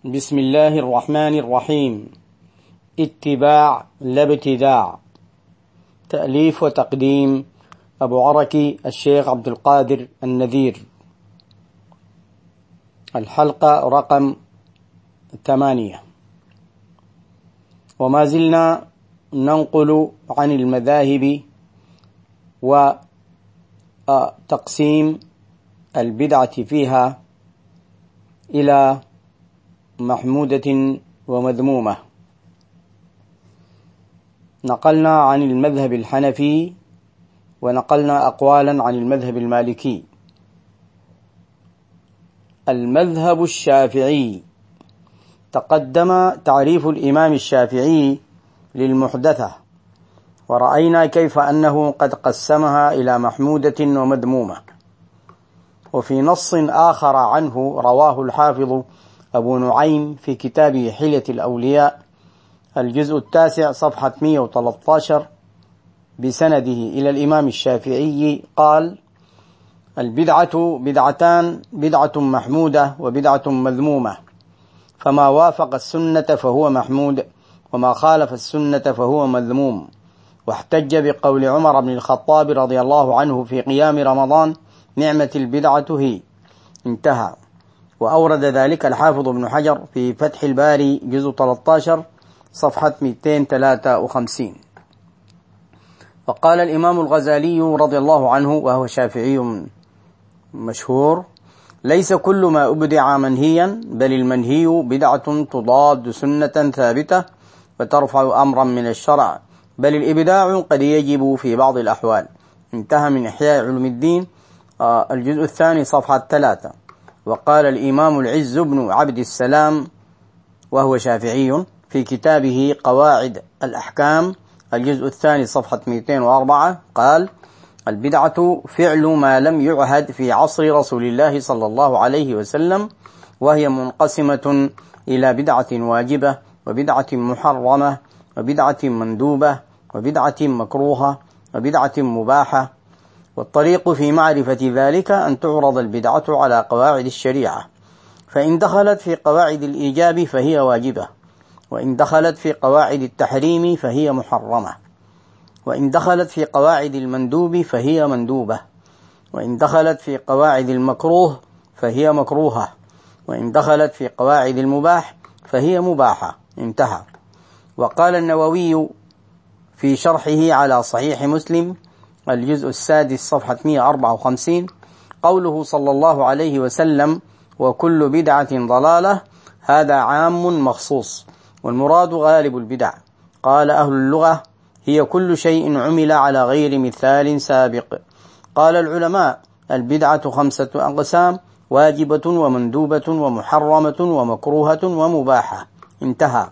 بسم الله الرحمن الرحيم. اتباع لا ابتداع. تأليف وتقديم أبو عركي الشيخ عبد القادر النذير. الحلقة رقم ثمانية. وما زلنا ننقل عن المذاهب وتقسيم البدعة فيها إلى محمودة ومذمومة. نقلنا عن المذهب الحنفي ونقلنا أقوالا عن المذهب المالكي. المذهب الشافعي. تقدم تعريف الإمام الشافعي للمحدثة. ورأينا كيف أنه قد قسمها إلى محمودة ومذمومة. وفي نص آخر عنه رواه الحافظ أبو نعيم في كتابه حلية الأولياء الجزء التاسع صفحة 113 بسنده إلى الإمام الشافعي قال البدعة بدعتان بدعة محمودة وبدعة مذمومة فما وافق السنة فهو محمود وما خالف السنة فهو مذموم. واحتج بقول عمر بن الخطاب رضي الله عنه في قيام رمضان نعمة البدعة هي. انتهى. وأورد ذلك الحافظ ابن حجر في فتح الباري جزء 13 صفحة 253 وقال الإمام الغزالي رضي الله عنه وهو شافعي مشهور ليس كل ما أبدع منهيا بل المنهي بدعة تضاد سنة ثابتة وترفع أمرا من الشرع بل الإبداع قد يجب في بعض الأحوال. انتهى من إحياء علم الدين. آه، الجزء الثاني صفحة ثلاثة وقال الإمام العز بن عبد السلام وهو شافعي في كتابه قواعد الأحكام الجزء الثاني صفحة 204 قال البدعة فعل ما لم يعهد في عصر رسول الله صلى الله عليه وسلم وهي منقسمة إلى بدعة واجبة وبدعة محرمة وبدعة مندوبة وبدعة مكروهة وبدعة مباحة والطريق في معرفة ذلك أن تعرض البدعة على قواعد الشريعة. فإن دخلت في قواعد الإيجاب فهي واجبة. وإن دخلت في قواعد التحريم فهي محرمة. وإن دخلت في قواعد المندوب فهي مندوبة. وإن دخلت في قواعد المكروه فهي مكروهة. وإن دخلت في قواعد المباح فهي مباحة. انتهى. وقال النووي في شرحه على صحيح مسلم الجزء السادس صفحة 154 قوله صلى الله عليه وسلم وكل بدعة ضلالة هذا عام مخصوص والمراد غالب البدع. قال أهل اللغة هي كل شيء عمل على غير مثال سابق. قال العلماء البدعة خمسة أقسام واجبة ومندوبة ومحرمة ومكروهة ومباحة. انتهى.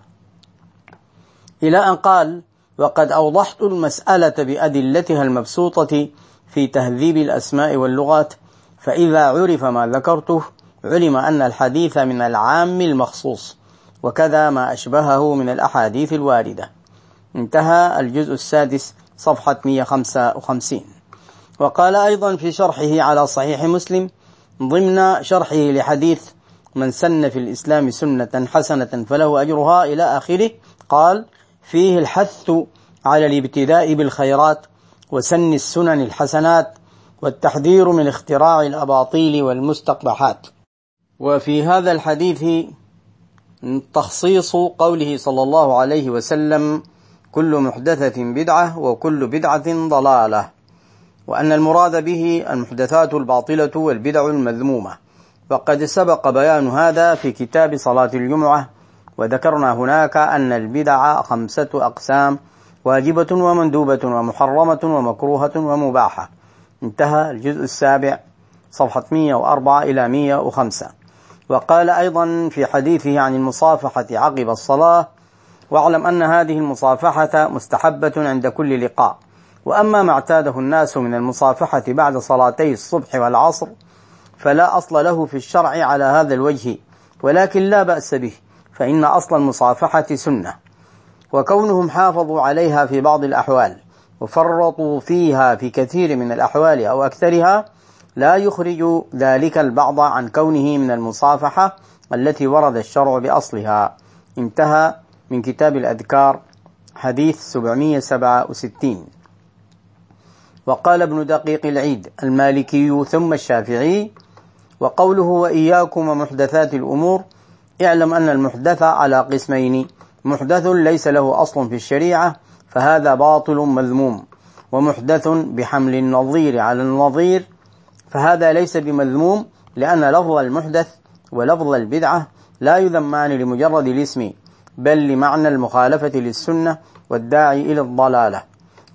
إلى أن قال وقد أوضحت المسألة بأدلتها المبسوطة في تهذيب الأسماء واللغات فإذا عرف ما ذكرته علم أن الحديث من العام المخصوص وكذا ما أشبهه من الأحاديث الواردة. انتهى الجزء السادس صفحة 155 وقال أيضا في شرحه على صحيح مسلم ضمن شرحه لحديث من سن في الإسلام سنة حسنة فله أجرها إلى آخره قال فيه الحث على الابتداء بالخيرات وسن السنن الحسنات والتحذير من اختراع الأباطيل والمستقبحات. وفي هذا الحديث تخصيص قوله صلى الله عليه وسلم كل محدثة بدعة وكل بدعة ضلالة وأن المراد به المحدثات الباطلة والبدع المذمومة. وقد سبق بيان هذا في كتاب صلاة الجمعة وذكرنا هناك أن البدع خمسة أقسام واجبة ومندوبة ومحرمة ومكروهة ومباحة. انتهى الجزء السابع صفحة 104 إلى 105 وقال أيضا في حديثه عن المصافحة عقب الصلاة واعلم أن هذه المصافحة مستحبة عند كل لقاء. وأما ما اعتاده الناس من المصافحة بعد صلاتي الصبح والعصر فلا أصل له في الشرع على هذا الوجه ولكن لا بأس به. فإن أصل المصافحة سنة وكونهم حافظوا عليها في بعض الأحوال وفرطوا فيها في كثير من الأحوال أو أكثرها لا يخرج ذلك البعض عن كونه من المصافحة التي ورد الشرع بأصلها. انتهى من كتاب الأذكار حديث 767 وقال ابن دقيق العيد المالكي ثم الشافعي وقوله وإياكم ومحدثات الأمور اعلم أن المحدث على قسمين. محدث ليس له أصل في الشريعة فهذا باطل مذموم. ومحدث بحمل النظير على النظير فهذا ليس بمذموم لأن لفظ المحدث ولفظ البدعة لا يذمان لمجرد الاسم بل لمعنى المخالفة للسنة والداعي إلى الضلالة.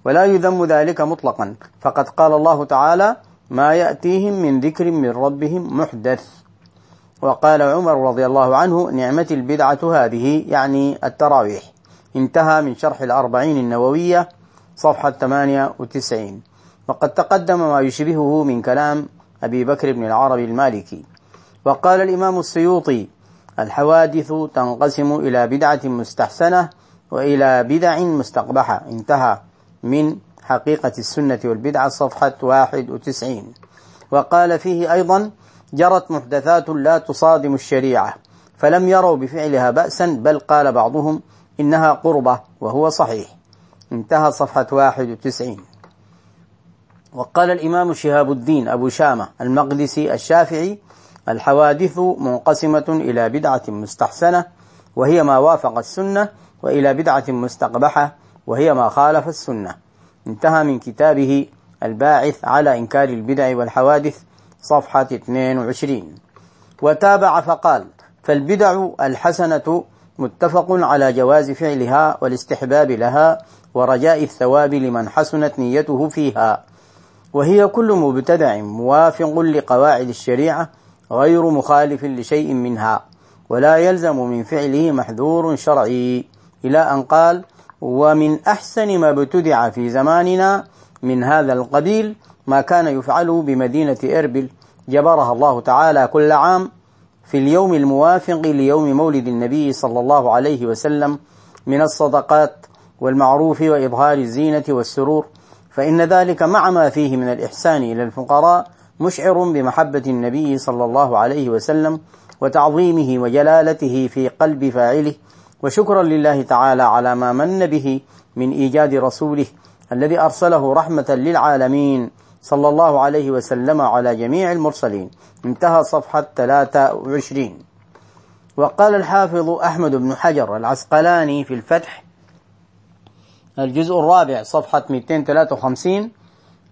ولا يذم ذلك مطلقا. فقد قال الله تعالى ما يأتيهم من ذكر من ربهم محدث. وقال عمر رضي الله عنه نعمة البدعة هذه يعني التراويح. انتهى من شرح الأربعين النووية صفحة 98 وقد تقدم ما يشبهه من كلام أبي بكر بن العربي المالكي. وقال الإمام السيوطي الحوادث تنقسم إلى بدعة مستحسنة وإلى بدع مستقبحة. انتهى من حقيقة السنة والبدعة صفحة 91 وقال فيه أيضا جرت محدثات لا تصادم الشريعة فلم يروا بفعلها بأسا بل قال بعضهم إنها قربة وهو صحيح. انتهى صفحة 91 وقال الإمام شهاب الدين أبو شامة المقدسي الشافعي الحوادث منقسمة إلى بدعة مستحسنة وهي ما وافق السنة وإلى بدعة مستقبحة وهي ما خالف السنة. انتهى من كتابه الباعث على إنكار البدع والحوادث صفحة 22 وتابع فقال فالبدع الحسنة متفق على جواز فعلها والاستحباب لها ورجاء الثواب لمن حسنت نيته فيها. وهي كل مبتدع موافق لقواعد الشريعة غير مخالف لشيء منها ولا يلزم من فعله محذور شرعي. إلى أن قال ومن أحسن ما ابتدع في زماننا من هذا القبيل ما كان يفعله بمدينة إربل جبرها الله تعالى كل عام في اليوم الموافق ليوم مولد النبي صلى الله عليه وسلم من الصدقات والمعروف وإظهار الزينة والسرور فإن ذلك مع ما فيه من الإحسان إلى الفقراء مشعر بمحبة النبي صلى الله عليه وسلم وتعظيمه وجلالته في قلب فاعله وشكرا لله تعالى على ما من به من إيجاد رسوله الذي أرسله رحمة للعالمين. صلى الله عليه وسلم على جميع المرسلين. انتهى صفحة 23 وقال الحافظ أحمد بن حجر العسقلاني في الفتح الجزء الرابع صفحة 253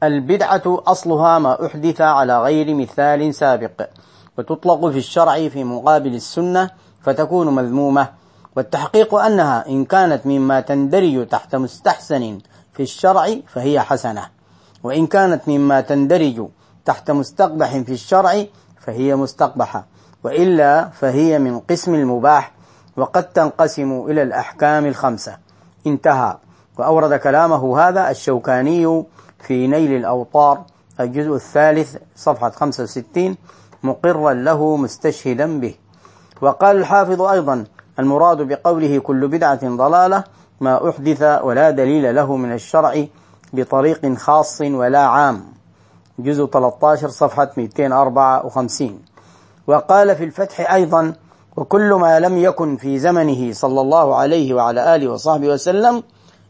البدعة أصلها ما أحدث على غير مثال سابق وتطلق في الشرع في مقابل السنة فتكون مذمومة والتحقيق أنها إن كانت مما تندرج تحت مستحسن في الشرع فهي حسنة. وإن كانت مما تندرج تحت مستقبح في الشرع فهي مستقبحة وإلا فهي من قسم المباح وقد تنقسم إلى الأحكام الخمسة. انتهى. وأورد كلامه هذا الشوكاني في نيل الأوطار الجزء الثالث صفحة 65 مقرا له مستشهدا به. وقال الحافظ أيضا المراد بقوله كل بدعة ضلالة ما أحدث ولا دليل له من الشرع بطريق خاص ولا عام. جزء 13 صفحة 254 وقال في الفتح أيضا وكل ما لم يكن في زمنه صلى الله عليه وعلى آله وصحبه وسلم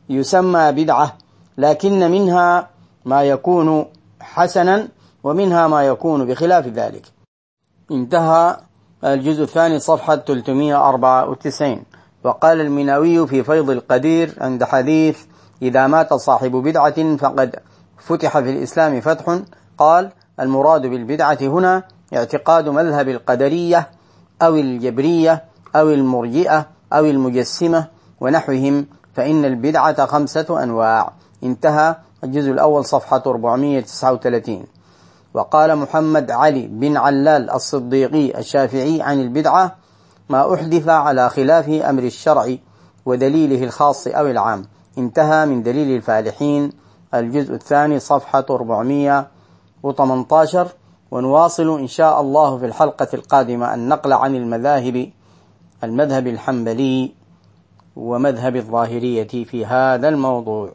يسمى بدعة لكن منها ما يكون حسنا ومنها ما يكون بخلاف ذلك. انتهى الجزء الثاني صفحة 394 وقال المناوي في فيض القدير عند حديث إذا مات صاحب بدعة فقد فتح في الإسلام فتح. قال المراد بالبدعة هنا اعتقاد مذهب القدرية أو الجبرية أو المرجئة أو المجسمة ونحوهم فإن البدعة خمسة أنواع. انتهى الجزء الأول صفحة 439 وقال محمد علي بن علال الصديقي الشافعي عن البدعة ما أحدث على خلاف أمر الشرع ودليله الخاص أو العام. انتهى من دليل الفالحين. الجزء الثاني صفحة 418 ونواصل إن شاء الله في الحلقة القادمة النقل عن المذاهب المذهب الحنبلي ومذهب الظاهرية في هذا الموضوع.